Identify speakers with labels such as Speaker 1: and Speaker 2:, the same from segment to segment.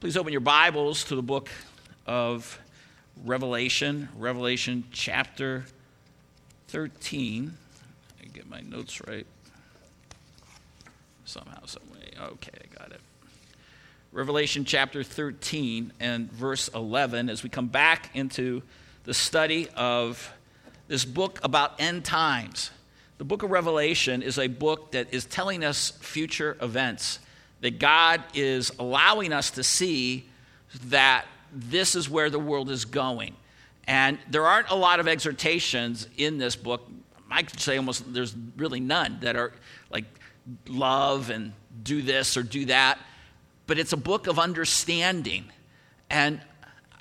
Speaker 1: Please open your Bibles to the book of Revelation, Revelation chapter 13. I get my notes right. Somehow, some way. Okay, I got it. Revelation chapter 13 and verse 11 as we come back into the study of this book about end times. The book of Revelation is a book that is telling us future events, that God is allowing us to see that this is where the world is going. And there aren't a lot of exhortations in this book. I could say almost there's really none that are like love and do this or do that. But it's a book of understanding. And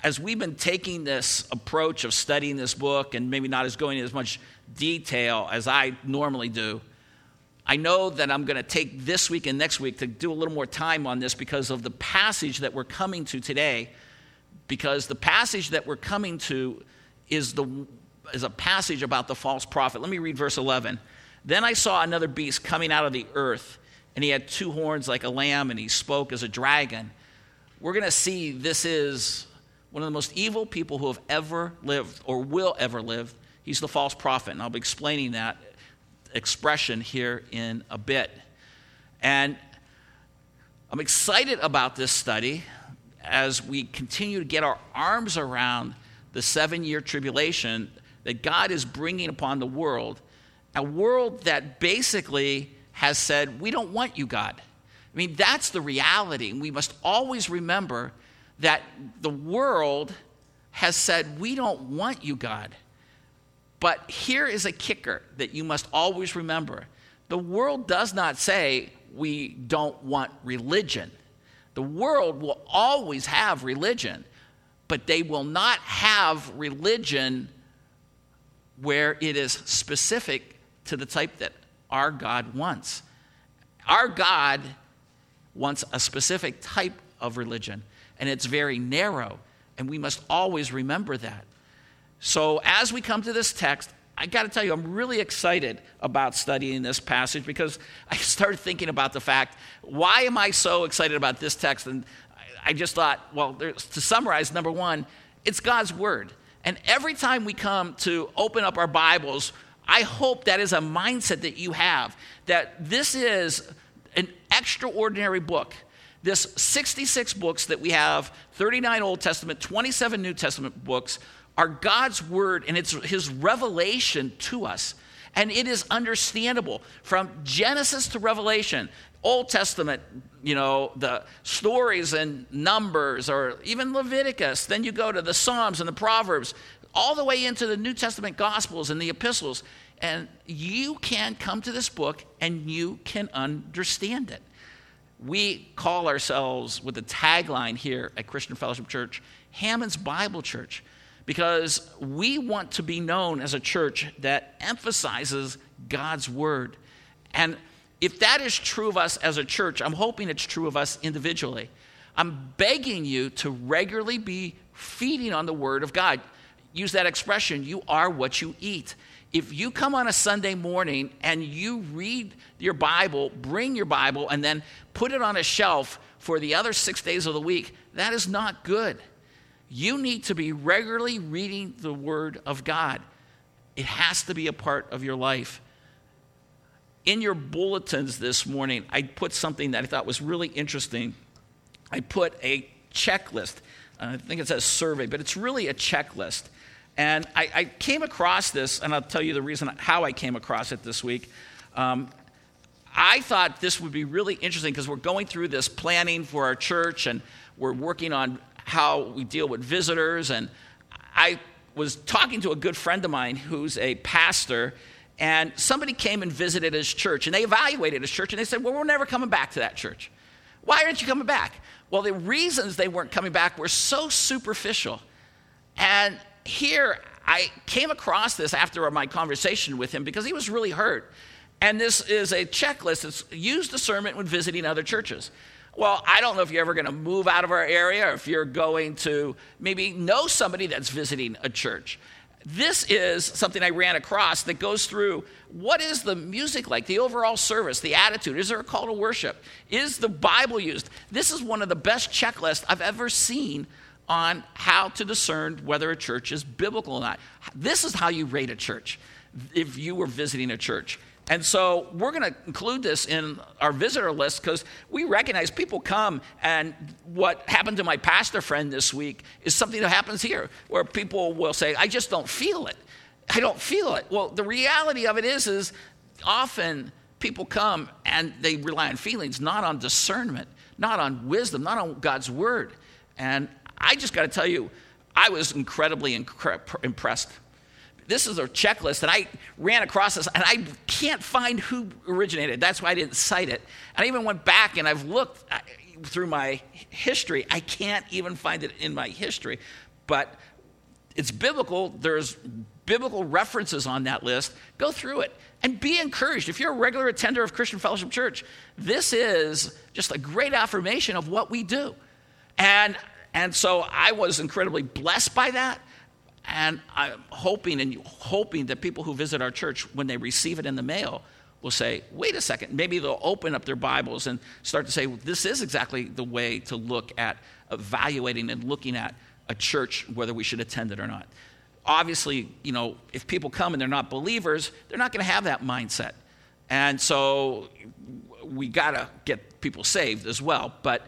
Speaker 1: as we've been taking this approach of studying this book and maybe not as going into as much detail as I normally do, I know that I'm going to take this week and next week to do a little more time on this because of the passage that we're coming to today. Because the passage that we're coming to is, the, is a passage about the false prophet. Let me read verse 11. Then I saw another beast coming out of the earth, and he had two horns like a lamb, and he spoke as a dragon. We're going to see this is one of the most evil people who have ever lived or will ever live. He's the false prophet, and I'll be explaining that expression here in a bit. And I'm excited about this study as we continue to get our arms around the seven year tribulation that God is bringing upon the world, a world that basically has said, We don't want you, God. I mean, that's the reality. And we must always remember that the world has said, We don't want you, God. But here is a kicker that you must always remember the world does not say, We don't want religion. The world will always have religion, but they will not have religion where it is specific to the type that our God wants. Our God wants a specific type of religion and it's very narrow. And we must always remember that. So, as we come to this text, I got to tell you, I'm really excited about studying this passage because I started thinking about the fact why am I so excited about this text? And I just thought, well, to summarize, number one, it's God's Word. And every time we come to open up our Bibles, I hope that is a mindset that you have that this is an extraordinary book this 66 books that we have 39 Old Testament, 27 New Testament books are God's word and it's his revelation to us. And it is understandable from Genesis to Revelation, Old Testament, you know, the stories and Numbers, or even Leviticus. Then you go to the Psalms and the Proverbs, all the way into the New Testament Gospels and the epistles. And you can come to this book and you can understand it we call ourselves with the tagline here at Christian Fellowship Church, Hammond's Bible Church, because we want to be known as a church that emphasizes God's Word. And if that is true of us as a church, I'm hoping it's true of us individually. I'm begging you to regularly be feeding on the Word of God. Use that expression, you are what you eat if you come on a Sunday morning and you read your Bible, bring your Bible, and then put it on a shelf for the other six days of the week, that is not good. You need to be regularly reading the Word of God. It has to be a part of your life. In your bulletins this morning, I put something that I thought was really interesting. I put a checklist. I think it says survey, but it's really a checklist. And I, I, came across this, and I'll tell you the reason how I came across it this week. Um, I thought this would be really interesting because we're going through this planning for our church and we're working on how we deal with visitors. And I was talking to a good friend of mine who's a pastor, and somebody came and visited his church, and they evaluated his church, and they said, Well, we're never coming back to that church. Why aren't you coming back? Well, the reasons they weren't coming back were so superficial. And here, I came across this after my conversation with him because he was really hurt. And this is a checklist. It's use discernment when visiting other churches. Well, I don't know if you're ever going to move out of our area or if you're going to maybe know somebody that's visiting a church. This is something I ran across that goes through what is the music like, the overall service, the attitude? Is there a call to worship? Is the Bible used? This is one of the best checklists I've ever seen on how to discern whether a church is biblical or not. This is how you rate a church if you were visiting a church. And so we're going to include this in our visitor list because we recognize people come, and what happened to my pastor friend this week is something that happens here where people will say, I just don't feel it. I don't feel it. Well, the reality of it is, is often people come and they rely on feelings, not on discernment, not on wisdom, not on God's word. And I just got to tell you, I was incredibly incre- impressed. This is a checklist, and I ran across this, and I can't find who originated. That's why I didn't cite it. And I even went back and I've looked uh, through my history. I can't even find it in my history. But it's biblical. There's biblical references on that list. Go through it and be encouraged. If you're a regular attender of Christian Fellowship Church, this is just a great affirmation of what we do. And, and so I was incredibly blessed by that. And I'm hoping and hoping that people who visit our church, when they receive it in the mail, will say, wait a second. Maybe they'll open up their Bibles and start to say, well, this is exactly the way to look at evaluating and looking at a church, whether we should attend it or not obviously, you know, if people come and they're not believers, they're not going to have that mindset. And so we got to get people saved as well. But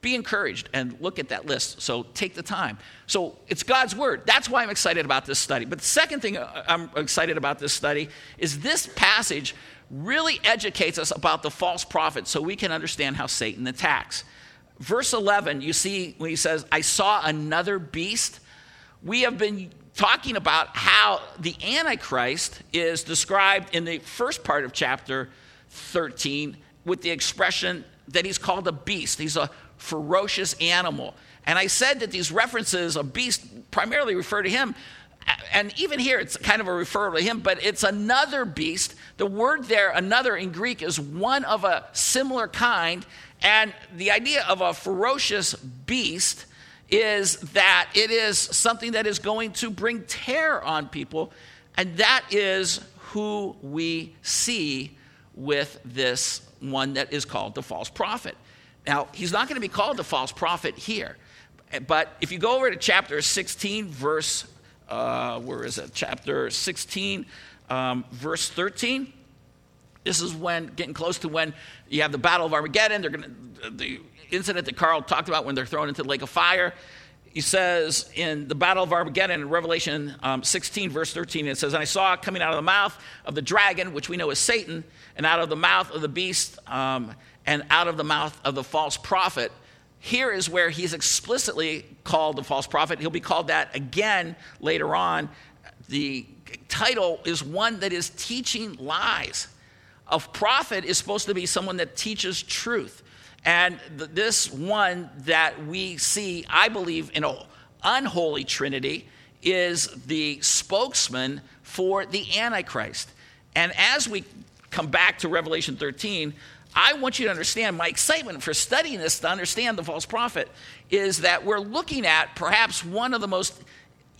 Speaker 1: be encouraged and look at that list. So take the time. So it's God's word. That's why I'm excited about this study. But the second thing uh, I'm excited about this study is this passage really educates us about the false prophet so we can understand how Satan attacks. Verse 11, you see when he says, I saw another beast. We have been talking about how the Antichrist is described in the first part of chapter 13 with the expression that he's called a beast. He's a ferocious animal. And I said that these references of beast primarily refer to him. And even here, it's kind of a referral to him, but it's another beast. The word there, another in Greek, is one of a similar kind. And the idea of a ferocious beast is that it is something that is going to bring terror on people, and that is who we see with this one that is called the false prophet. Now, he's not going to be called the false prophet here, but if you go over to chapter 16, verse, uh, where is it? Chapter 16, um, verse 13. This is when getting close to when you have the Battle of Armageddon. They're going to the incident that Carl talked about when they're thrown into the lake of fire. He says in the Battle of Armageddon in Revelation um, 16, verse 13, it says, And I saw coming out of the mouth of the dragon, which we know is Satan, and out of the mouth of the beast, um, and out of the mouth of the false prophet. Here is where he's explicitly called the false prophet. He'll be called that again later on. The title is one that is teaching lies. A prophet is supposed to be someone that teaches truth. And th- this one that we see, I believe, in an unholy trinity is the spokesman for the Antichrist. And as we come back to Revelation 13, I want you to understand my excitement for studying this to understand the false prophet is that we're looking at perhaps one of the most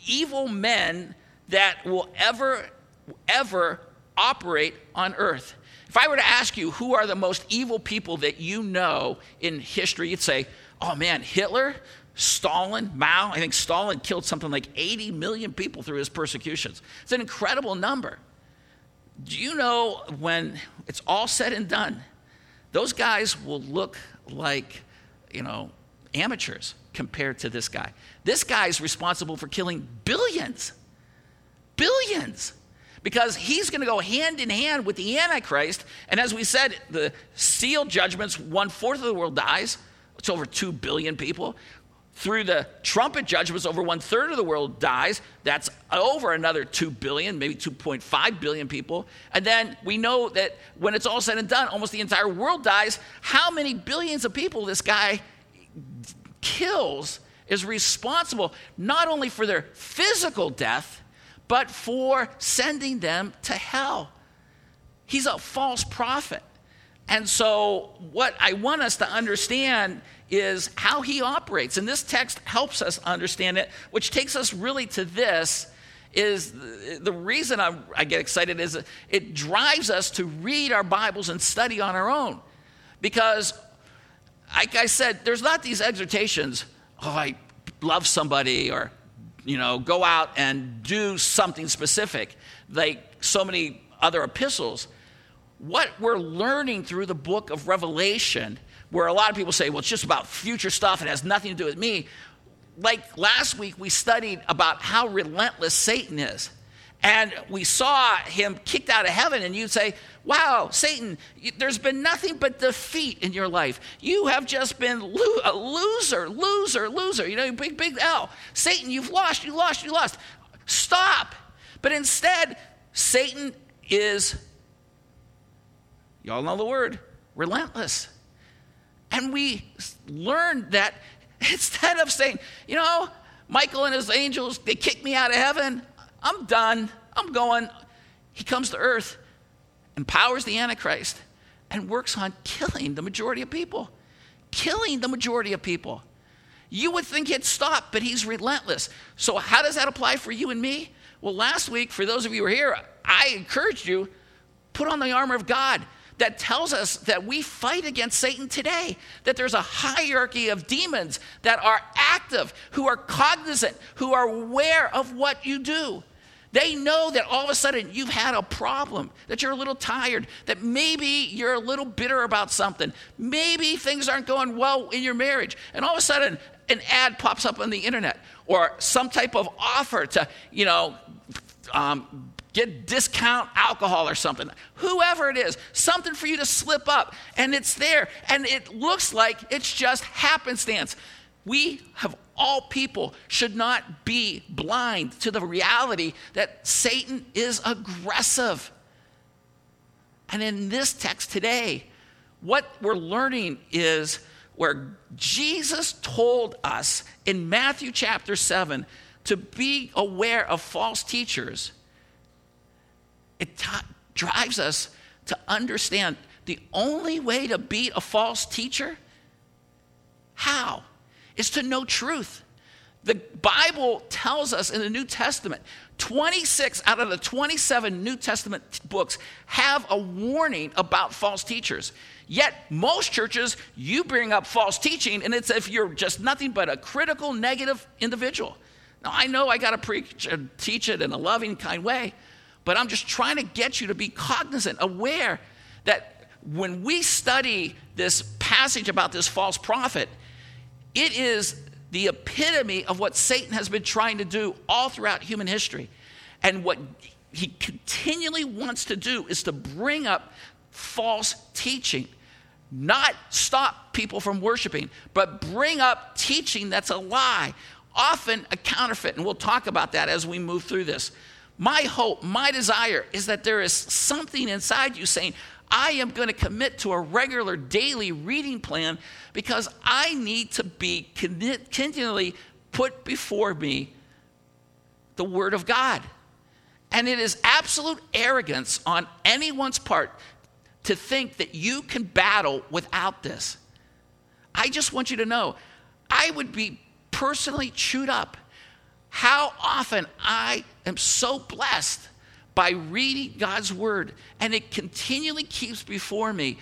Speaker 1: evil men that will ever, ever operate on earth. If I were to ask you who are the most evil people that you know in history, you'd say, oh man, Hitler, Stalin, Mao. I think Stalin killed something like 80 million people through his persecutions. It's an incredible number. Do you know when it's all said and done, those guys will look like, you know, amateurs compared to this guy. This guy is responsible for killing billions. Billions because he's going to go hand in hand with the Antichrist. And as we said, the seal judgments, one fourth of the world dies. It's over 2 billion people. Through the trumpet judgments, over one third of the world dies. That's over another 2 billion, maybe 2.5 billion people. And then we know that when it's all said and done, almost the entire world dies. How many billions of people this guy kills is responsible not only for their physical death, but for sending them to hell. He's a false prophet. And so, what I want us to understand is how he operates. And this text helps us understand it, which takes us really to this. is the reason I, I get excited is it drives us to read our Bibles and study on our own. Because, like I said, there's not these exhortations, oh, I love somebody or, you know, go out and do something specific, like so many other epistles. What we're learning through the book of Revelation, where a lot of people say, well, it's just about future stuff, it has nothing to do with me. Like last week, we studied about how relentless Satan is. And we saw him kicked out of heaven, and you'd say, Wow, Satan, there's been nothing but defeat in your life. You have just been lo- a loser, loser, loser. You know, big, big L. Satan, you've lost, you lost, you lost. Stop. But instead, Satan is, y'all know the word, relentless. And we learned that instead of saying, you know, Michael and his angels, they kicked me out of heaven, I'm done, I'm going, he comes to earth empowers the Antichrist, and works on killing the majority of people. Killing the majority of people. You would think he'd stop, but he's relentless. So, how does that apply for you and me? Well, last week, for those of you who are here, I encouraged you put on the armor of God that tells us that we fight against Satan today, that there's a hierarchy of demons that are active, who are cognizant, who are aware of what you do. They know that all of a sudden you've had a problem, that you're a little tired, that maybe you're a little bitter about something. Maybe things aren't going well in your marriage. And all of a sudden, an ad pops up on the internet or some type of offer to, you know, um, get discount alcohol or something. Whoever it is, something for you to slip up. And it's there. And it looks like it's just happenstance. We have all people should not be blind to the reality that Satan is aggressive. And in this text today, what we're learning is where Jesus told us in Matthew chapter 7 to be aware of false teachers. It t- drives us to understand the only way to beat a false teacher how is to know truth. The Bible tells us in the New Testament, 26 out of the 27 New Testament books have a warning about false teachers. Yet, most churches, you bring up false teaching, and it's if you're just nothing but a critical, negative individual. Now, I know I got to preach and teach it in a loving, kind way, but I'm just trying to get you to be cognizant, aware that when we study this passage about this false prophet, it is the epitome of what Satan has been trying to do all throughout human history. And what he continually wants to do is to bring up false teaching, not stop people from worshiping, but bring up teaching that's a lie, often a counterfeit. And we'll talk about that as we move through this. My hope, my desire is that there is something inside you saying, I am going to commit to a regular daily reading plan because I need to be continually put before me the Word of God. And it is absolute arrogance on anyone's part to think that you can battle without this. I just want you to know, I would be personally chewed up how often I am so blessed by reading God's word, and it continually keeps before me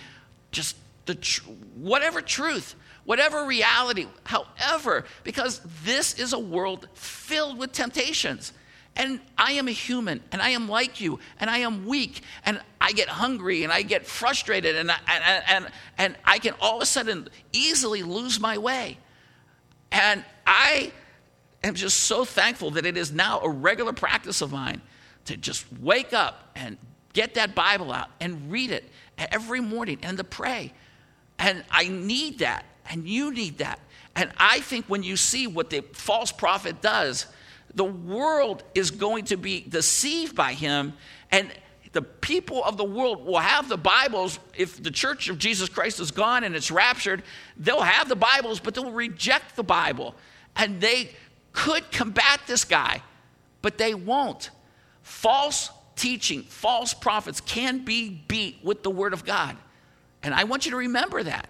Speaker 1: just the tr- whatever truth, whatever reality, however, because this is a world filled with temptations. And I am a human, and I am like you, and I am weak, and I get hungry, and I get frustrated, and, I, and, and, and I can all of a sudden easily lose my way. And I am just so thankful that it is now a regular practice of mine to just wake up and get that Bible out and read it every morning and to pray. And I need that, and you need that. And I think when you see what the false prophet does, the world is going to be deceived by him, and the people of the world will have the Bibles. If the church of Jesus Christ is gone and it's raptured, they'll have the Bibles, but they'll reject the Bible. And they could combat this guy, but they won't false teaching, false prophets can be beat with the Word of God. And I want you to remember that.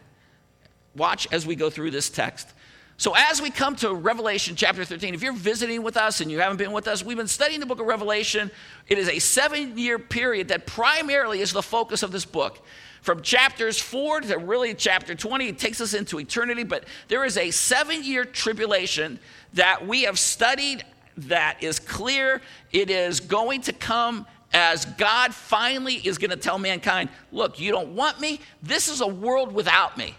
Speaker 1: Watch as we go through this text. So, as we come to Revelation chapter 13, if you're visiting with us and you haven't been with us, we've been studying the book of Revelation. It is a seven year period that primarily is the focus of this book. From chapters 4 to really chapter 20, it takes us into eternity, but there is a seven year tribulation that we have studied that is clear. It is going to come as God finally is going to tell mankind, look, you don't want me? This is a world without me.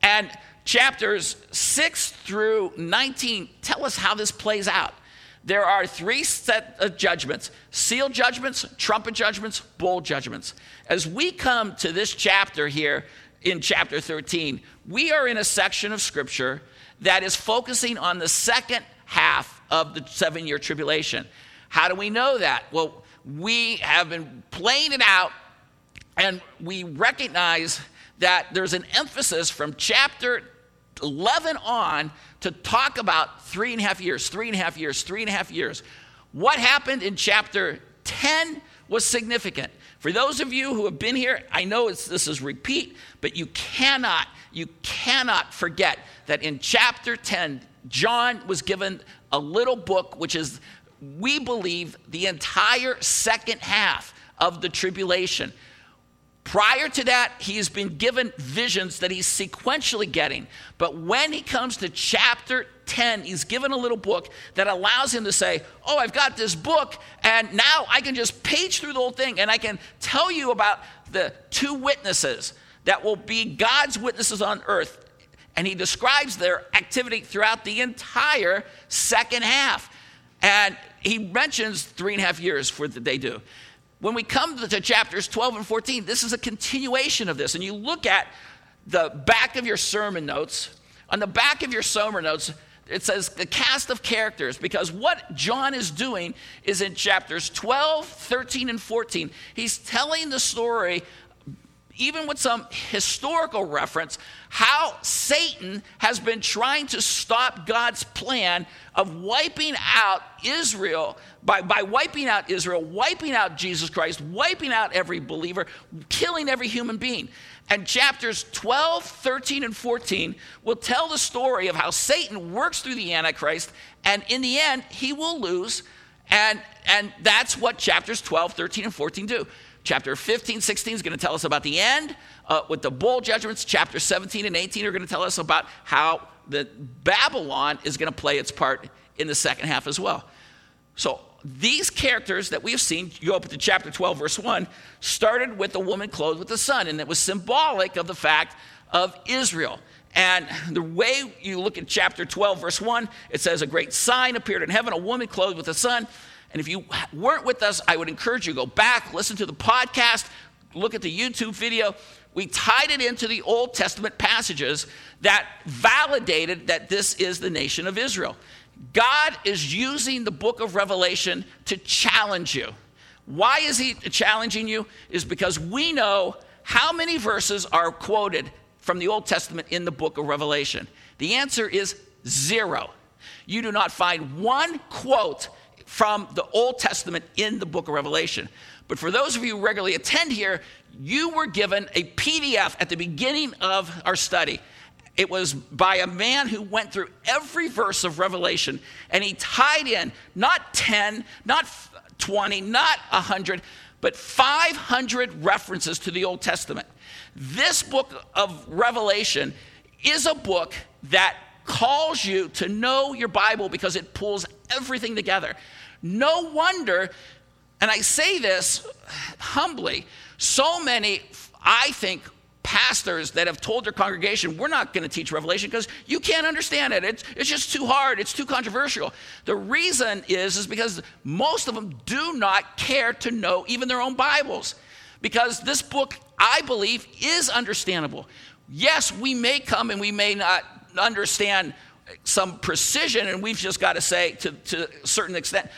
Speaker 1: And chapters 6 through 19 tell us how this plays out. There are three set of judgments seal judgments, trumpet judgments, bowl judgments. As we come to this chapter here in chapter 13, we are in a section of scripture that is focusing on the second half of the seven year tribulation. How do we know that? Well, we have been playing it out and we recognize that there's an emphasis from chapter 11 on to talk about three and a half years, three and a half years, three and a half years. What happened in chapter 10 was significant. For those of you who have been here, I know this is repeat, but you cannot, you cannot forget that in chapter 10, John was given a little book, which is, we believe, the entire second half of the tribulation. Prior to that, he has been given visions that he's sequentially getting. But when he comes to chapter 10, he's given a little book that allows him to say, Oh, I've got this book, and now I can just page through the whole thing and I can tell you about the two witnesses that will be God's witnesses on earth. And he describes their activity throughout the entire second half. And he mentions three and a half years for that they do. When we come to chapters 12 and 14, this is a continuation of this. And you look at the back of your sermon notes. On the back of your sermon notes, it says the cast of characters because what John is doing is in chapters 12, 13, and 14, he's telling the story even with some historical reference, how Satan has been trying to stop God's plan of wiping out Israel, by, by wiping out Israel, wiping out Jesus Christ, wiping out every believer, killing every human being. And chapters 12, 13, and 14 will tell the story of how Satan works through the Antichrist, and in the end, he will lose. And, and that's what chapters 12, 13, and 14 do. Chapter 15, 16 is going to tell us about the end uh, with the bowl judgments. Chapter 17 and 18 are going to tell us about how the Babylon is going to play its part in the second half as well. So these characters that we have seen, you go up to chapter 12, verse 1, started with a woman clothed with the sun, and it was symbolic of the fact of Israel. And the way you look at chapter 12, verse 1, it says, A great sign appeared in heaven, a woman clothed with the sun. And if you weren't with us, I would encourage you to go back, listen to the podcast, look at the YouTube video. We tied it into the Old Testament passages that validated that this is the nation of Israel. God is using the book of Revelation to challenge you. Why is he challenging you? Is because we know how many verses are quoted from the Old Testament in the book of Revelation. The answer is zero. You do not find one quote from the Old Testament in the book of Revelation. But for those of you who regularly attend here, you were given a PDF at the beginning of our study. It was by a man who went through every verse of Revelation and he tied in not 10, not 20, not 100, but 500 references to the Old Testament. This book of Revelation is a book that calls you to know your Bible because it pulls everything together. No wonder, and I say this humbly, so many, I think, pastors that have told their congregation, we're not going to teach Revelation because you can't understand it. It's, it's just too hard. It's too controversial. The reason is, is because most of them do not care to know even their own Bibles. Because this book, I believe, is understandable. Yes, we may come and we may not understand some precision, and we've just got to say to, to a certain extent,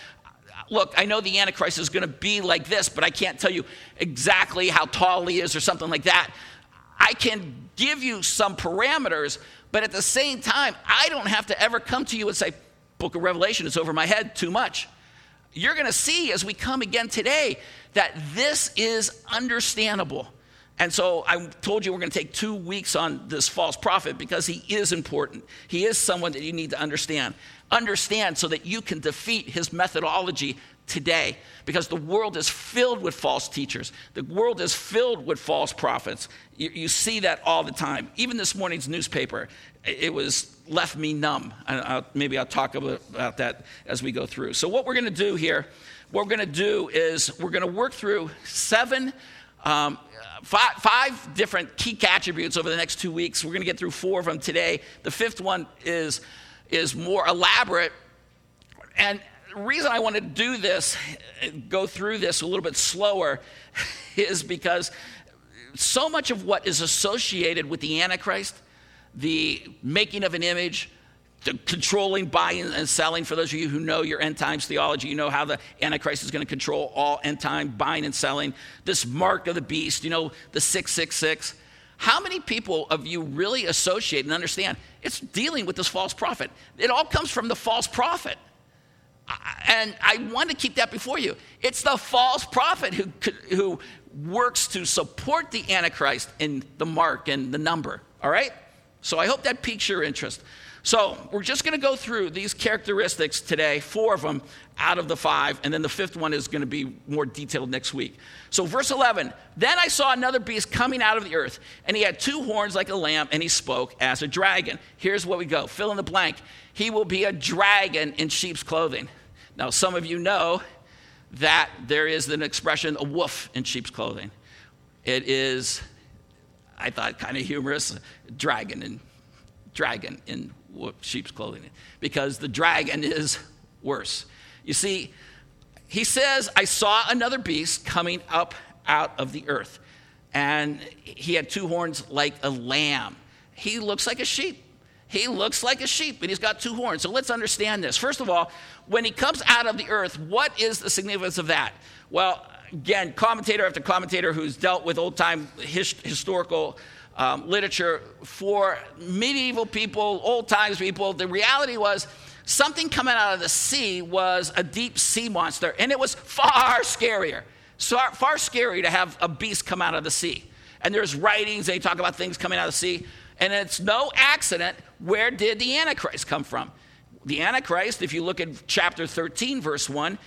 Speaker 1: look, I know the Antichrist is going to be like this, but I can't tell you exactly how tall he is or something like that. I can give you some parameters, but at the same time, I don't have to ever come to you and say, Book of Revelation is over my head too much. You're going to see as we come again today that this is understandable. And so I told you we're going to take two weeks on this false prophet because he is important. He is someone that you need to understand. Understand so that you can defeat his methodology today because the world is filled with false teachers. The world is filled with false prophets. You, you see that all the time. Even this morning's newspaper, it was left me numb. I'll, maybe I'll talk about that as we go through. So, what we're going to do here, what we're going to do is we're going to work through seven um, five, five different key attributes over the next two weeks. We're going to get through four of them today. The fifth one is, is more elaborate. And the reason I want to do this, go through this a little bit slower, is because so much of what is associated with the Antichrist, the making of an image, controlling buying and selling. For those of you who know your end times theology, you know how the Antichrist is going to control all end time buying and selling. This mark of the beast, you know, the 666. How many people of you really associate and understand it's dealing with this false prophet? It all comes from the false prophet. And I want to keep that before you. It's the false prophet who, who works to support the Antichrist in the mark and the number. All right? So I hope that piques your interest. So we're just going to go through these characteristics today, four of them out of the five, and then the fifth one is going to be more detailed next week. So, verse 11 Then I saw another beast coming out of the earth, and he had two horns like a lamb, and he spoke as a dragon. Here's what we go fill in the blank. He will be a dragon in sheep's clothing. Now, some of you know that there is an expression, a wolf in sheep's clothing. It is, I thought, kind of humorous, dragon in dragon in sheep's clothing because the dragon is worse. You see, he says, I saw another beast coming up out of the earth, and he had two horns like a lamb. He looks like a sheep. He looks like a sheep, and he's got two horns. So let's understand this. First of all, when he comes out of the earth, what is the significance of that? Well, again, commentator after commentator who's dealt with old time his, historical um, literature for medieval people, old times people, the reality was something coming out of the sea was a deep sea monster, and it was far scarier. So far scarier to have a beast come out of the sea. And there's writings, they talk about things coming out of the sea. And it's no accident where did the Antichrist come from? The Antichrist, if you look at chapter 13, verse 1,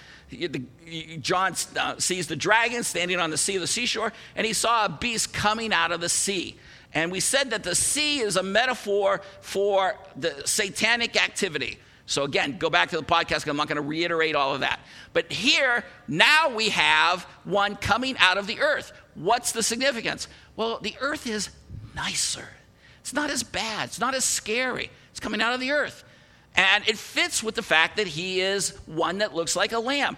Speaker 1: John uh, sees the dragon standing on the sea of the seashore, and he saw a beast coming out of the sea. And we said that the sea is a metaphor for the satanic activity. So, again, go back to the podcast. I'm not going to reiterate all of that. But here, now we have one coming out of the earth. What's the significance? Well, the earth is nicer. It's not as bad. It's not as scary. It's coming out of the earth. And it fits with the fact that he is one that looks like a lamb.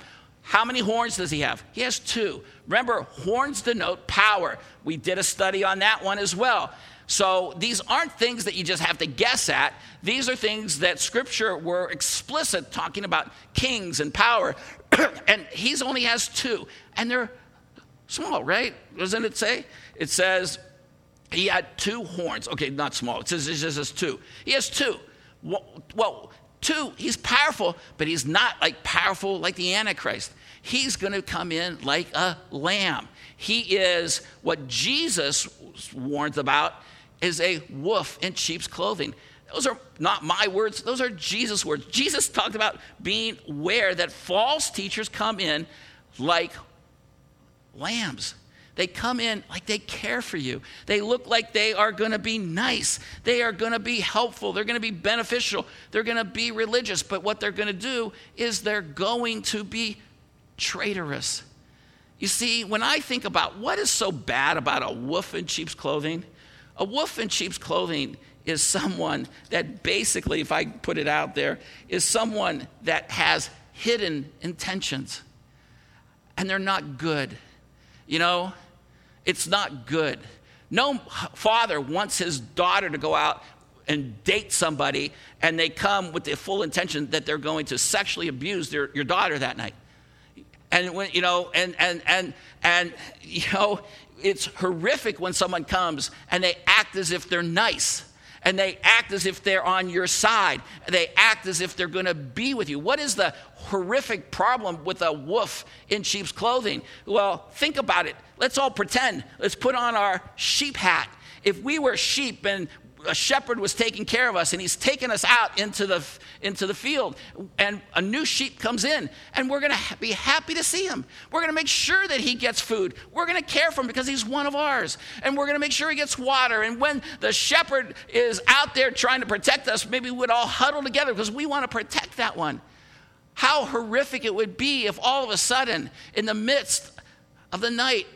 Speaker 1: How many horns does he have? He has two. Remember, horns denote power. We did a study on that one as well. So these aren't things that you just have to guess at. These are things that scripture were explicit talking about kings and power. and he's only has two. And they're small, right? Doesn't it say? It says he had two horns. Okay, not small. It says it just says two. He has two. Well, two, he's powerful, but he's not like powerful like the Antichrist. He's going to come in like a lamb. He is what Jesus warns about is a wolf in sheep's clothing. Those are not my words, those are Jesus' words. Jesus talked about being aware that false teachers come in like lambs. They come in like they care for you. They look like they are going to be nice. They are going to be helpful. They're going to be beneficial. They're going to be religious. But what they're going to do is they're going to be traitorous. You see, when I think about what is so bad about a wolf in sheep's clothing, a wolf in sheep's clothing is someone that basically, if I put it out there, is someone that has hidden intentions. And they're not good. You know, it's not good. No father wants his daughter to go out and date somebody and they come with the full intention that they're going to sexually abuse their, your daughter that night and when you know and and and and you know it's horrific when someone comes and they act as if they're nice and they act as if they're on your side. They act as if they're going to be with you. What is the horrific problem with a wolf in sheep's clothing? Well, think about it. Let's all pretend. Let's put on our sheep hat. If we were sheep and a shepherd was taking care of us and he's taken us out into the, into the field. And a new sheep comes in and we're going to be happy to see him. We're going to make sure that he gets food. We're going to care for him because he's one of ours. And we're going to make sure he gets water. And when the shepherd is out there trying to protect us maybe we'd all huddle together because we want to protect that one. How horrific it would be if all of a sudden in the midst of the night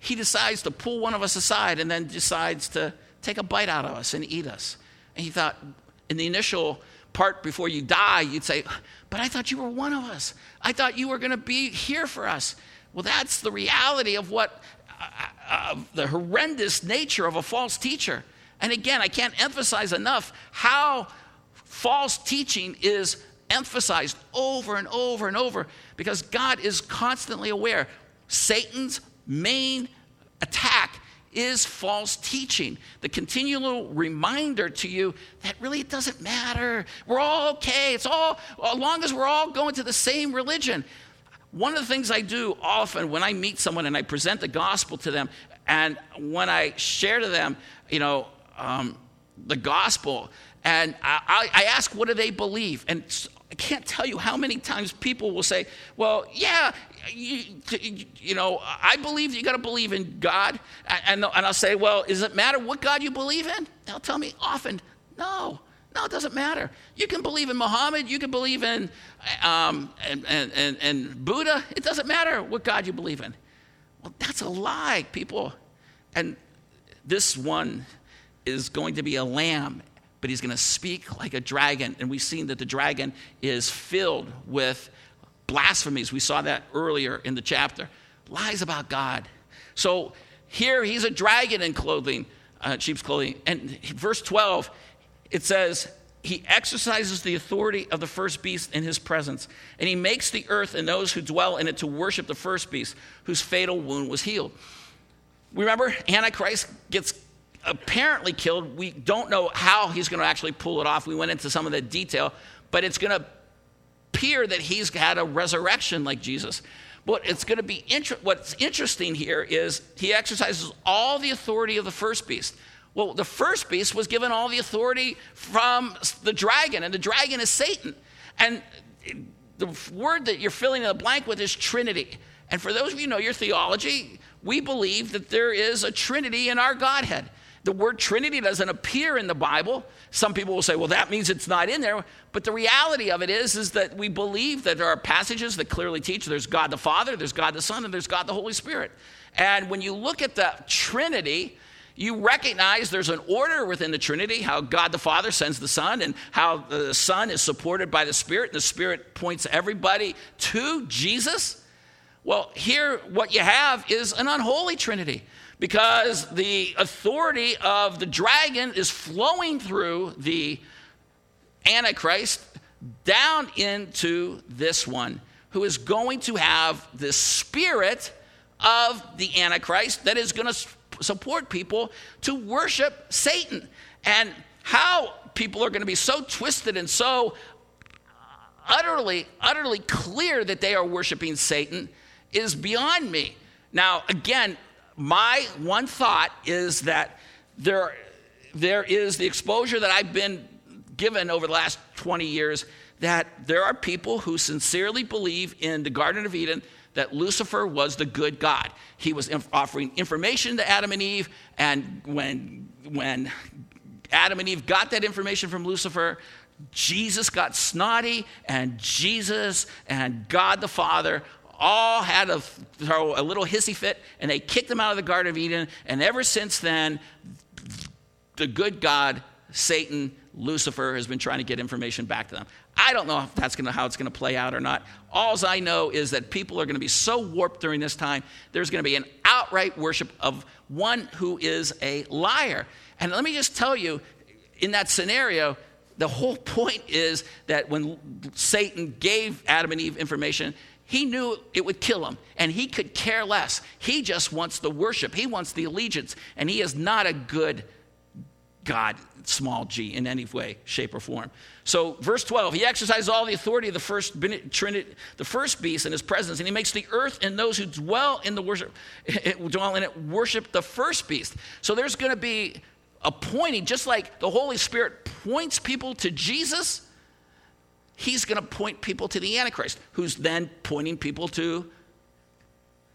Speaker 1: he decides to pull one of us aside and then decides to take a bite out of us and eat us. And he thought, in the initial part before you die, you'd say, But I thought you were one of us. I thought you were going to be here for us. Well, that's the reality of what, uh, uh, the horrendous nature of a false teacher. And again, I can't emphasize enough how false teaching is emphasized over and over and over because God is constantly aware. Satan's main is false teaching. The continual reminder to you that really it doesn't matter. We're all okay. It's all, as long as we're all going to the same religion. One of the things I do often when I meet someone and I present the gospel to them, and when I share to them, you know, um, the gospel, and I, I, ask, what do they believe? And I can't tell you how many times people will say, well, yeah, you, you know, I believe you got to believe in God. And, and I'll say, well, does it matter what God you believe in? They'll tell me often, no. No, it doesn't matter. You can believe in Muhammad, you can believe in um, and, and, and, and Buddha. It doesn't matter what God you believe in. Well, that's a lie, people. And this one is going to be a lamb but he's going to speak like a dragon. And we've seen that the dragon is filled with blasphemies. We saw that earlier in the chapter. Lies about God. So here he's a dragon in clothing, uh, sheep's clothing. And verse 12, it says, he exercises the authority of the first beast in his presence, and he makes the earth and those who dwell in it to worship the first beast, whose fatal wound was healed. Remember, Antichrist gets apparently killed. We don't know how he's going to actually pull it off. We went into some of the detail, but it's going to appear that he's had a resurrection like Jesus. But it's going to be inter- what's interesting here is he exercises all the authority of the first beast. Well, the first beast was given all the authority from the dragon, and the dragon is Satan. And the word that you're filling in the blank with is Trinity. And for those of you know your theology, we believe that there is a Trinity in our Godhead. The word Trinity doesn't appear in the Bible. Some people will say, well, that means it's not in there. But the reality of it is, is that we believe that there are passages that clearly teach there's God the Father, there's God the Son, and there's God the Holy Spirit. And when you look at the Trinity, you recognize there's an order within the Trinity, how God the Father sends the Son, and how the Son is supported by the Spirit, and the Spirit points everybody to Jesus. Well, here, what you have is an unholy Trinity because the authority of the dragon is flowing through the Antichrist down into this one who is going to have the spirit of the Antichrist that is going to support people to worship Satan. And how people are going to be so twisted and so utterly, utterly clear that they are worshiping Satan is beyond me. Now, again, my one thought is that there, there is the exposure that I've been given over the last 20 years that there are people who sincerely believe in the Garden of Eden that Lucifer was the good God. He was offering information to Adam and Eve, and when, when Adam and Eve got that information from Lucifer, Jesus got snotty, and Jesus and God the Father all had to throw a little hissy fit and they kicked them out of the Garden of Eden. And ever since then, the good God, Satan, Lucifer, has been trying to get information back to them. I don't know if that's gonna, how it's going to play out or not. All I know is that people are going to be so warped during this time, there's going to be an outright worship of one who is a liar. And let me just tell you, in that scenario, the whole point is that when Satan gave Adam and Eve information, he knew it would kill him, and he could care less. He just wants the worship, he wants the allegiance, and he is not a good God, small g, in any way, shape, or form. So, verse 12, he exercises all the authority of the first, Trinity, the first beast in his presence, and he makes the earth and those who dwell in the worship, dwell in it, worship the first beast. So, there's going to be a pointing, just like the Holy Spirit points people to Jesus, he's going to point people to the Antichrist, who's then pointing people to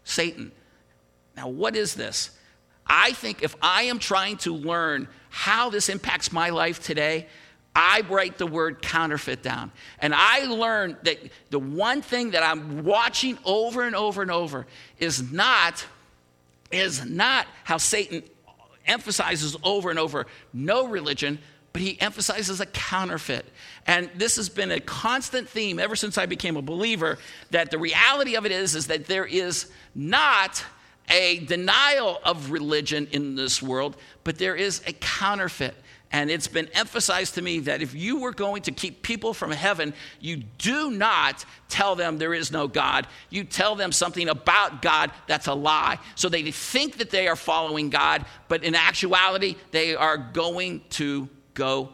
Speaker 1: Satan. Now, what is this? I think if I am trying to learn how this impacts my life today, I write the word counterfeit down. And I learn that the one thing that I'm watching over and over and over is not, is not how Satan emphasizes over and over no religion, but he emphasizes a counterfeit. And this has been a constant theme ever since I became a believer that the reality of it is is that there is not a denial of religion in this world, but there is a counterfeit. And it's been emphasized to me that if you were going to keep people from heaven, you do not tell them there is no God. You tell them something about God that's a lie. So they think that they are following God, but in actuality, they are going to go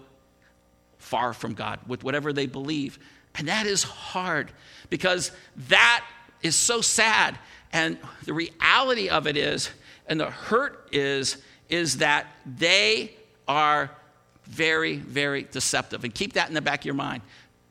Speaker 1: far from God with whatever they believe. And that is hard because that is so sad. And the reality of it is, and the hurt is, is that they are very, very deceptive. And keep that in the back of your mind.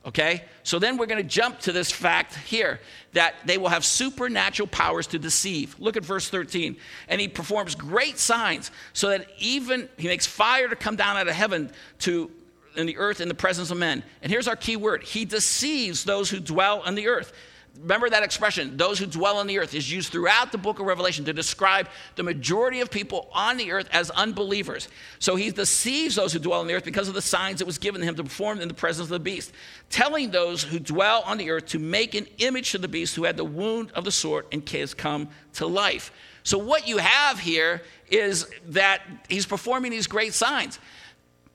Speaker 1: Okay? So then we're going to jump to this fact here that they will have supernatural powers to deceive. Look at verse 13. And he performs great signs so that even he makes fire to come down out of heaven to in the earth in the presence of men. And here's our key word. He deceives those who dwell on the earth. Remember that expression, those who dwell on the earth, is used throughout the book of Revelation to describe the majority of people on the earth as unbelievers. So he deceives those who dwell on the earth because of the signs that was given to him to perform in the presence of the beast, telling those who dwell on the earth to make an image to the beast who had the wound of the sword and has come to life. So what you have here is that he's performing these great signs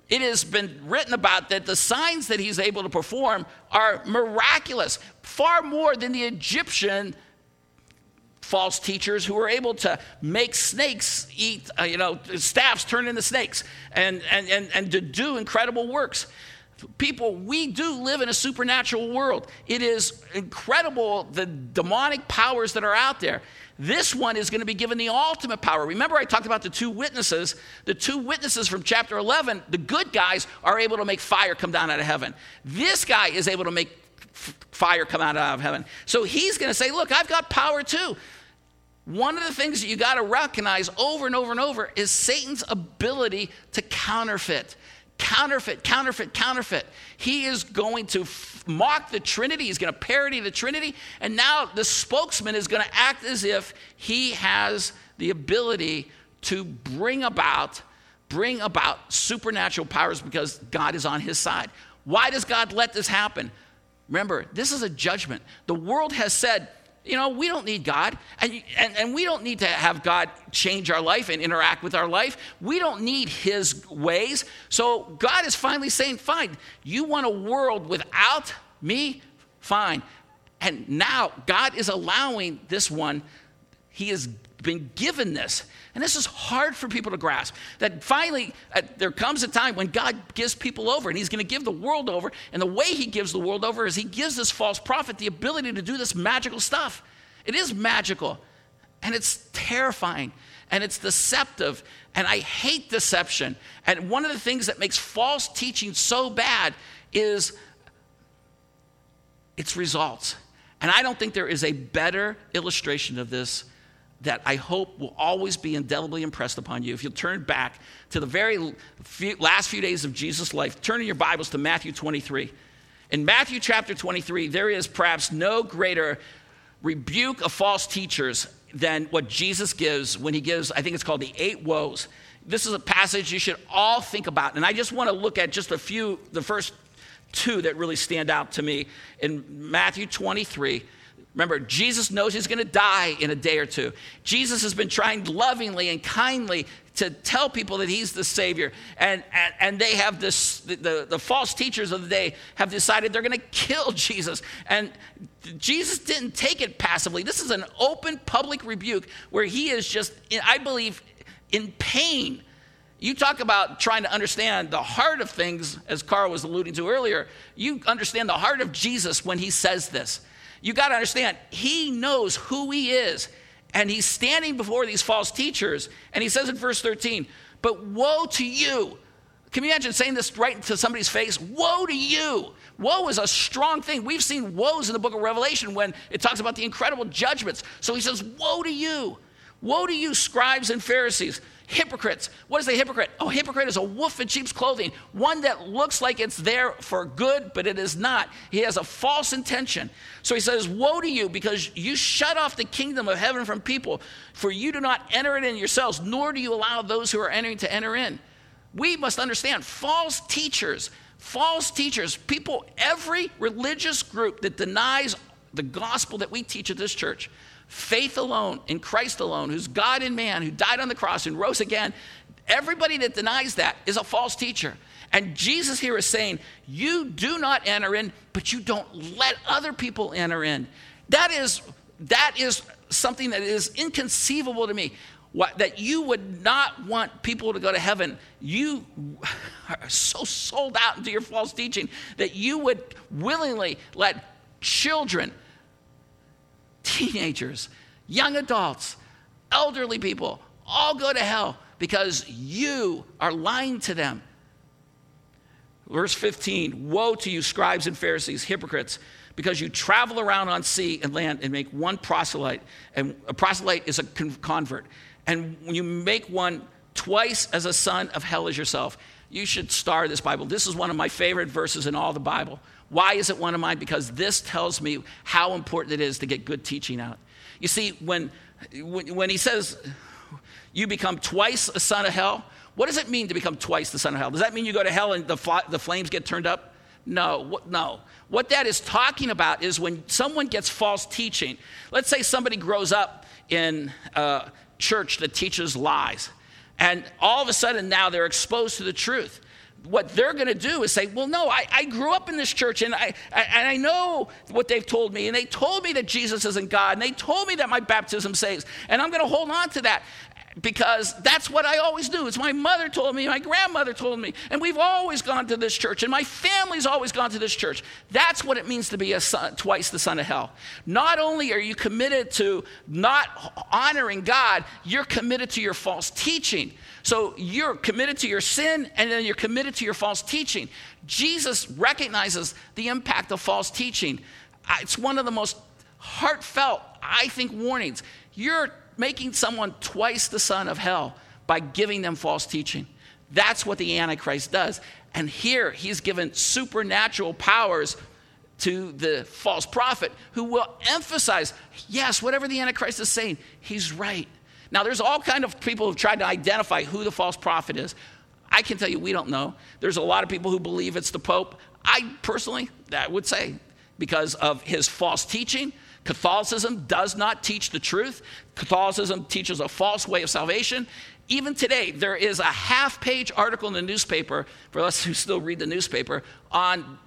Speaker 1: it has been written about that the signs that he's able to perform are miraculous, far more than the Egyptian false teachers who were able to make snakes eat, uh, you know, staffs turn into snakes and, and, and, and to do incredible works. People, we do live in a supernatural world. It is incredible the demonic powers that are out there. This one is going to be given the ultimate power. Remember, I talked about the two witnesses. The two witnesses from chapter 11, the good guys are able to make fire come down out of heaven. This guy is able to make fire come out of heaven. So he's going to say, Look, I've got power too. One of the things that you got to recognize over and over and over is Satan's ability to counterfeit counterfeit, counterfeit, counterfeit. He is going to mock the Trinity. He's going to parody the Trinity. And now the spokesman is going to act as if he has the ability to bring about bring about supernatural powers because God is on his side. Why does God let this happen? Remember, this is a judgment. The world has said, you know, we don't need God, and, and, and we don't need to have God change our life and interact with our life. We don't need His ways. So God is finally saying, fine, you want a world without me? Fine. And now God is allowing this one, He has been given this. And this is hard for people to grasp. That finally, uh, there comes a time when God gives people over, and He's going to give the world over. And the way He gives the world over is He gives this false prophet the ability to do this magical stuff. It is magical, and it's terrifying, and it's deceptive. And I hate deception. And one of the things that makes false teaching so bad is its results. And I don't think there is a better illustration of this that I hope will always be indelibly impressed upon you. If you'll turn back to the very few, last few days of Jesus' life, turn in your Bibles to Matthew 23. In Matthew chapter 23, there is perhaps no greater rebuke of false teachers than what Jesus gives when he gives, I think it's called the eight woes. This is a passage you should all think about. And I just want to look at just a few, the first two that really stand out to me. In Matthew 23, Remember, Jesus knows he's going to die in a day or two. Jesus has been trying lovingly and kindly to tell people that he's the Savior. And, and, and they have this, the, the, the false teachers of the day have decided they're going to kill Jesus. And Jesus didn't take it passively. This is an open public rebuke where he is just, I believe, in pain You talk about trying to understand the heart of things, as Carl was alluding to earlier. You understand the heart of Jesus when he says this. You got to understand, he knows who he is, and he's standing before these false teachers, and he says in verse 13, But woe to you. Can you imagine saying this right to somebody's face? Woe to you. Woe is a strong thing. We've seen woes in the book of Revelation when it talks about the incredible judgments. So he says, Woe to you. Woe to you, scribes and Pharisees, hypocrites. What is a hypocrite? Oh, hypocrite is a wolf in sheep's clothing, one that looks like it's there for good, but it is not. He has a false intention. So he says, Woe to you, because you shut off the kingdom of heaven from people, for you do not enter it in yourselves, nor do you allow those who are entering to enter in. We must understand false teachers false teachers, people, every religious group that denies the gospel that we teach at this church, faith alone in Christ alone, who's God and man, who died on the cross and rose again, everybody that denies that is a false teacher. And Jesus here is saying, You do not enter in, but you don't let other people enter in. That is, that is something that is inconceivable to me what, that you would not want people to go to heaven. You are so sold out into your false teaching that you would willingly let children, teenagers, young adults, elderly people all go to hell because you are lying to them. Verse 15 Woe to you, scribes and Pharisees, hypocrites, because you travel around on sea and land and make one proselyte. And a proselyte is a convert and you make one twice as a son of hell as yourself, you should star this Bible. This is one of my favorite verses in all the Bible. Why is it one of mine? Because this tells me how important it is to get good teaching out. You see, when, when he says you become twice a son of hell, what does it mean to become twice the son of hell? Does that mean you go to hell and the, the flames get turned up? No, no. What that is talking about is when someone gets false teaching. Let's say somebody grows up in a church that teaches lies. And all of a sudden now they're exposed to the truth. What they're going to do is say, Well, no, I, I grew up in this church and I, I, and I know what they've told me. And they told me that Jesus isn't God. And they told me that my baptism saves. And I'm going to hold on to that because that's what I always do. It's my mother told me, my grandmother told me, and we've always gone to this church, and my family's always gone to this church. That's what it means to be a son, twice the son of hell. Not only are you committed to not honoring God, you're committed to your false teaching. So you're committed to your sin, and then you're committed to your false teaching. Jesus recognizes the impact of false teaching. Uh, it's one of the most heartfelt, I think, warnings. You're making someone twice the son of hell by giving them false teaching. That's what the Antichrist does. And here he's given supernatural powers to the false prophet who will emphasize, yes, whatever the Antichrist is saying, he's right. Now, there's all kind of people who've tried to identify who the false prophet is. I can tell you, we don't know. There's a lot of people who believe it's the Pope. I personally, I would say, because of his false teaching, Catholicism does not teach the truth. Catholicism teaches a false way of salvation. Even today, there is a half page article in the newspaper, for us who still read the newspaper, on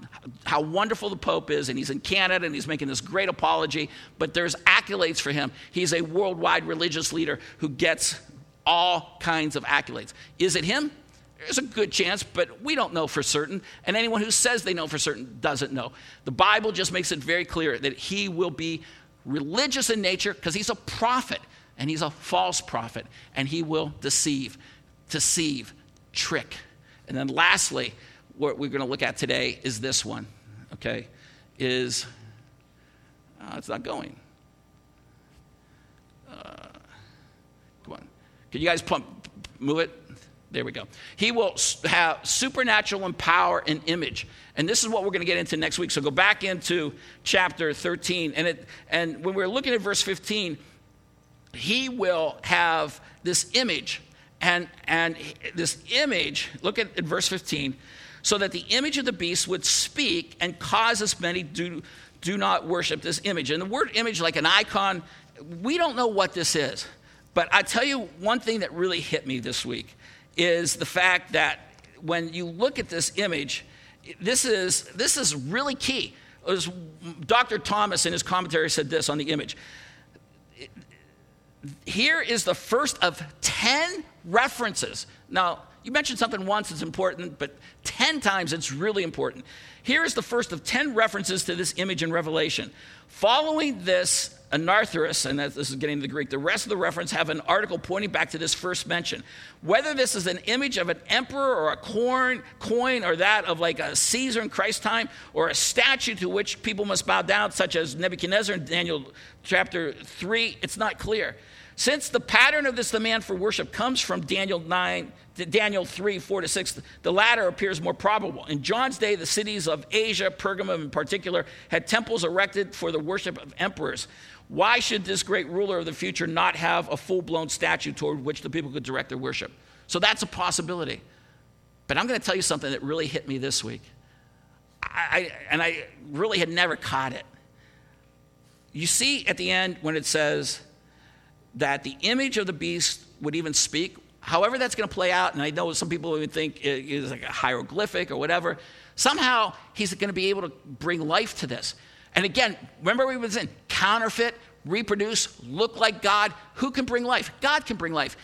Speaker 1: how wonderful the Pope is. And he's in Canada and he's making this great apology, but there's accolades for him. He's a worldwide religious leader who gets all kinds of accolades. Is it him? There's a good chance, but we don't know for certain. And anyone who says they know for certain doesn't know. The Bible just makes it very clear that he will be religious in nature because he's a prophet and he's a false prophet and he will deceive, deceive, trick. And then lastly, what we're going to look at today is this one, okay? Is, uh, it's not going. Uh, come on. Can you guys pump, move it? There we go. He will have supernatural and power and image. And this is what we're going to get into next week. So go back into chapter 13. And, it, and when we're looking at verse 15, he will have this image. And, and this image, look at, at verse 15, so that the image of the beast would speak and cause as many do, do not worship this image. And the word image, like an icon, we don't know what this is. But I tell you one thing that really hit me this week is the fact that when you look at this image, this is, this is really key. Was, Dr. Thomas in his commentary said this on the image. Here is the first of 10 references. Now, You mentioned something once, it's important, but 10 times it's really important. Here is the first of 10 references to this image in Revelation. Following this, Anarthrous, and this is getting to the Greek, the rest of the reference have an article pointing back to this first mention. Whether this is an image of an emperor or a coin, coin or that of like a Caesar in Christ's time, or a statue to which people must bow down, such as Nebuchadnezzar in Daniel chapter 3, it's not clear. Since the pattern of this demand for worship comes from Daniel 9, Daniel 3, 4 to 6, the latter appears more probable. In John's day, the cities of Asia, Pergamum in particular, had temples erected for the worship of emperors. Why should this great ruler of the future not have a full blown statue toward which the people could direct their worship? So that's a possibility. But I'm going to tell you something that really hit me this week. I, and I really had never caught it. You see at the end when it says that the image of the beast would even speak, however that's going to play out, and I know some people would think it is like a hieroglyphic or whatever, somehow he's going to be able to bring life to this. And again, remember we was in counterfeit, reproduce, look like God. Who can bring life? God can bring life.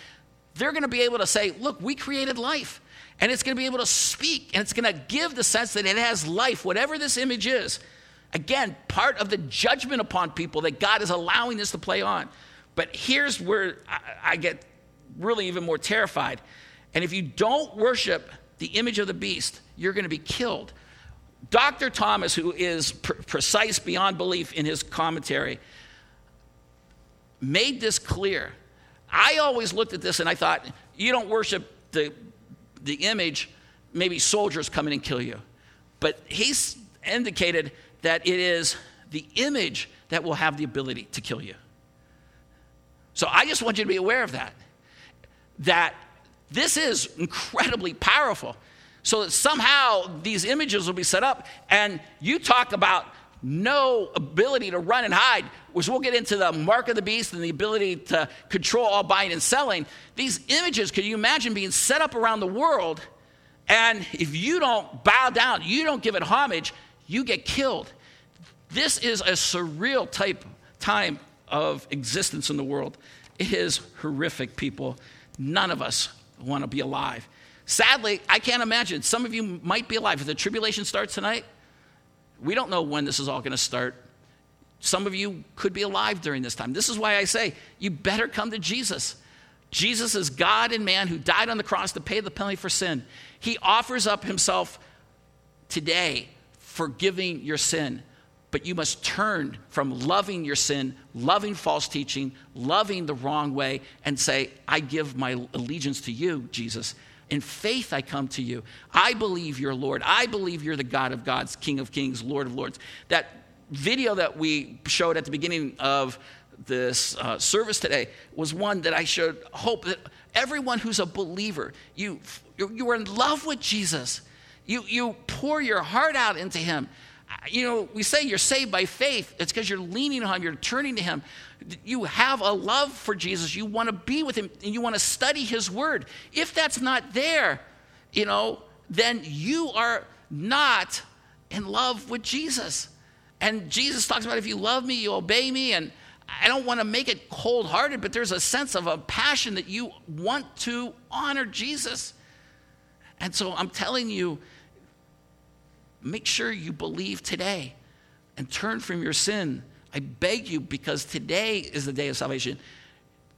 Speaker 1: They're going to be able to say, look, we created life. And it's going to be able to speak, and it's going to give the sense that it has life, whatever this image is. Again, part of the judgment upon people that God is allowing this to play on. But here's where I, I get really even more terrified. And if you don't worship the image of the beast, you're going to be killed. Dr. Thomas, who is pr- precise beyond belief in his commentary, made this clear. I always looked at this and I thought, you don't worship the, the image, maybe soldiers come in and kill you. But he's indicated that it is the image that will have the ability to kill you. So I just want you to be aware of that. That this is incredibly powerful. So that somehow these images will be set up, and you talk about no ability to run and hide, which we'll get into the mark of the beast and the ability to control all buying and selling. These images, can you imagine being set up around the world? And if you don't bow down, you don't give it homage, you get killed. This is a surreal type time of existence in the world. It is horrific, people. None of us want to be alive. Sadly, I can't imagine. Some of you might be alive. If the tribulation starts tonight, we don't know when this is all going to start. Some of you could be alive during this time. This is why I say you better come to Jesus. Jesus is God and man who died on the cross to pay the penalty for sin. He offers up himself today, forgiving your sin. But you must turn from loving your sin, loving false teaching, loving the wrong way, and say, I give my allegiance to you, Jesus. In faith, I come to you. I believe you're Lord. I believe you're the God of gods, King of kings, Lord of lords. That video that we showed at the beginning of this uh, service today was one that I showed hope that everyone who's a believer, you, you are in love with Jesus. You, you pour your heart out into him. You know, we say you're saved by faith. It's because you're leaning on him, you're turning to him you have a love for Jesus, you want to be with him, and you want to study his word. If that's not there, you know, then you are not in love with Jesus. And Jesus talks about if you love me, you obey me. And I don't want to make it cold hearted, but there's a sense of a passion that you want to honor Jesus. And so I'm telling you, make sure you believe today and turn from your sin I beg you, because today is the day of salvation.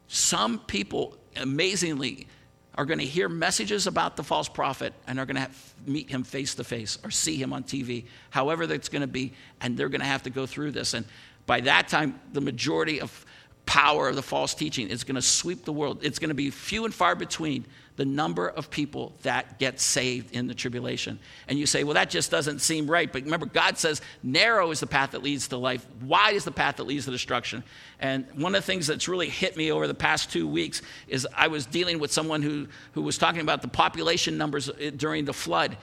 Speaker 1: Some people, amazingly, are going to hear messages about the false prophet and are going to meet him face to face or see him on TV, however that's going to be, and they're going to have to go through this. And by that time, the majority of power of the false teaching is going to sweep the world. It's going to be few and far between the number of people that get saved in the tribulation. And you say, well, that just doesn't seem right. But remember, God says, narrow is the path that leads to life, wide is the path that leads to destruction. And one of the things that's really hit me over the past two weeks is I was dealing with someone who, who was talking about the population numbers uh, during the flood.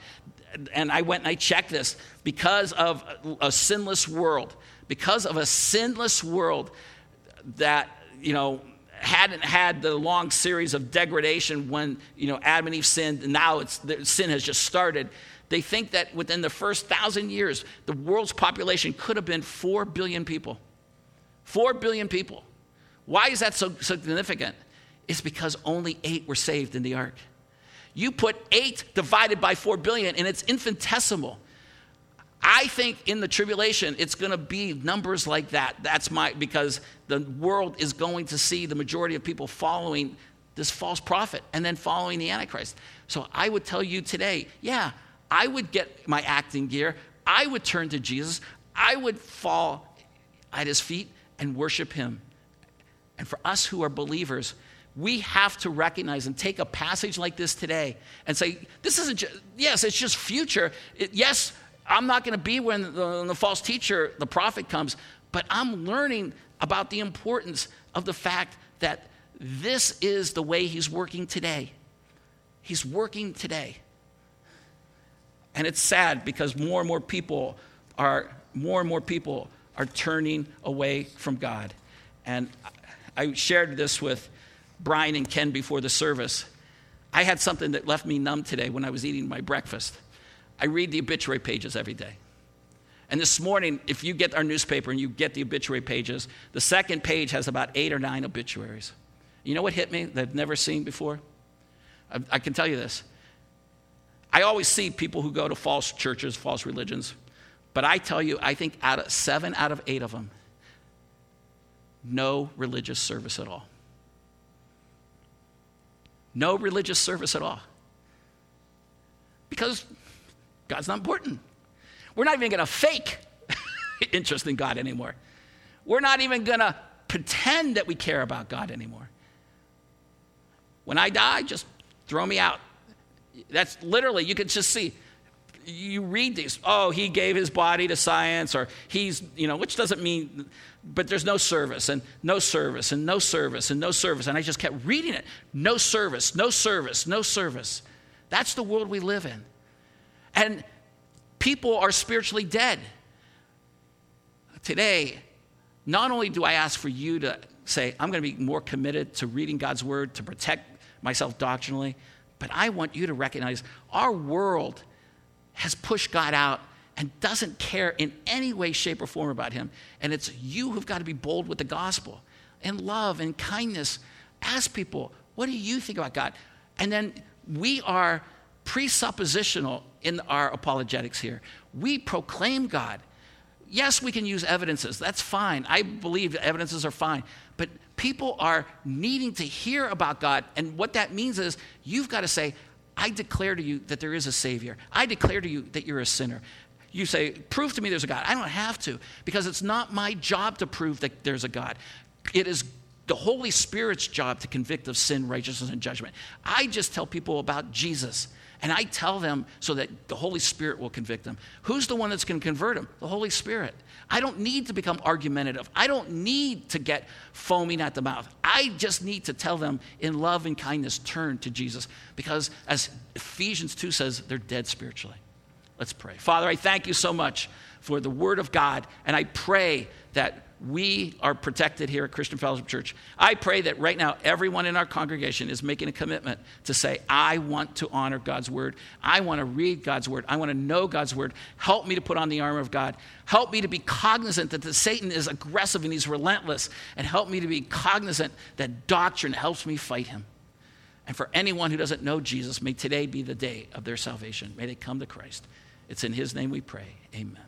Speaker 1: And I went and I checked this because of a sinless world, because of a sinless world that, you know, hadn't had the long series of degradation when you know Adam and Eve sinned, and now it's sin has just started. They think that within the first thousand years, the world's population could have been four billion people. Four billion people. Why is that so significant? It's because only eight were saved in the ark. You put 8 divided by 4 billion, and it's infinitesimal. I think in the tribulation, it's going to be numbers like that. That's my, because the world is going to see the majority of people following this false prophet and then following the Antichrist. So I would tell you today, yeah, I would get my acting gear. I would turn to Jesus. I would fall at his feet and worship him. And for us who are believers, we have to recognize and take a passage like this today and say, this isn't just, yes, it's just future. It, yes, I'm not going to be when the, when the false teacher, the prophet comes, but I'm learning about the importance of the fact that this is the way he's working today. He's working today. And it's sad because more and more people are more and more people are turning away from God. And I shared this with Brian and Ken before the service. I had something that left me numb today when I was eating my breakfast. I read the obituary pages every day. And this morning, if you get our newspaper and you get the obituary pages, the second page has about eight or nine obituaries. You know what hit me that I've never seen before? I, I can tell you this. I always see people who go to false churches, false religions, but I tell you, I think out of seven out of eight of them, no religious service at all. No religious service at all. Because God's not important. We're not even going to fake interest in God anymore. We're not even going to pretend that we care about God anymore. When I die, just throw me out. That's literally, you can just see. You read these, oh, he gave his body to science, or he's, you know, which doesn't mean, but there's no service, and no service, and no service, and no service. And I just kept reading it. No service, no service, no service. That's the world we live in. And people are spiritually dead. Today, not only do I ask for you to say, I'm going to be more committed to reading God's word, to protect myself doctrinally, but I want you to recognize our world has pushed God out and doesn't care in any way, shape, or form about him. And it's you who've got to be bold with the gospel and love and kindness. Ask people, what do you think about God? And then we are presuppositional in our apologetics here. We proclaim God. Yes, we can use evidences. That's fine. I believe evidences are fine. But people are needing to hear about God. And what that means is you've got to say, I declare to you that there is a Savior. I declare to you that you're a sinner. You say, prove to me there's a God. I don't have to because it's not my job to prove that there's a God. It is the Holy Spirit's job to convict of sin, righteousness, and judgment. I just tell people about Jesus. And I tell them so that the Holy Spirit will convict them. Who's the one that's going to convert them? The Holy Spirit. I don't need to become argumentative. I don't need to get foaming at the mouth. I just need to tell them in love and kindness, turn to Jesus. Because as Ephesians 2 says, they're dead spiritually. Let's pray. Father, I thank you so much for the Word of God. And I pray that we are protected here at Christian Fellowship Church. I pray that right now everyone in our congregation is making a commitment to say, I want to honor God's word. I want to read God's word. I want to know God's word. Help me to put on the armor of God. Help me to be cognizant that the Satan is aggressive and he's relentless. And help me to be cognizant that doctrine helps me fight him. And for anyone who doesn't know Jesus, may today be the day of their salvation. May they come to Christ. It's in his name we pray. Amen.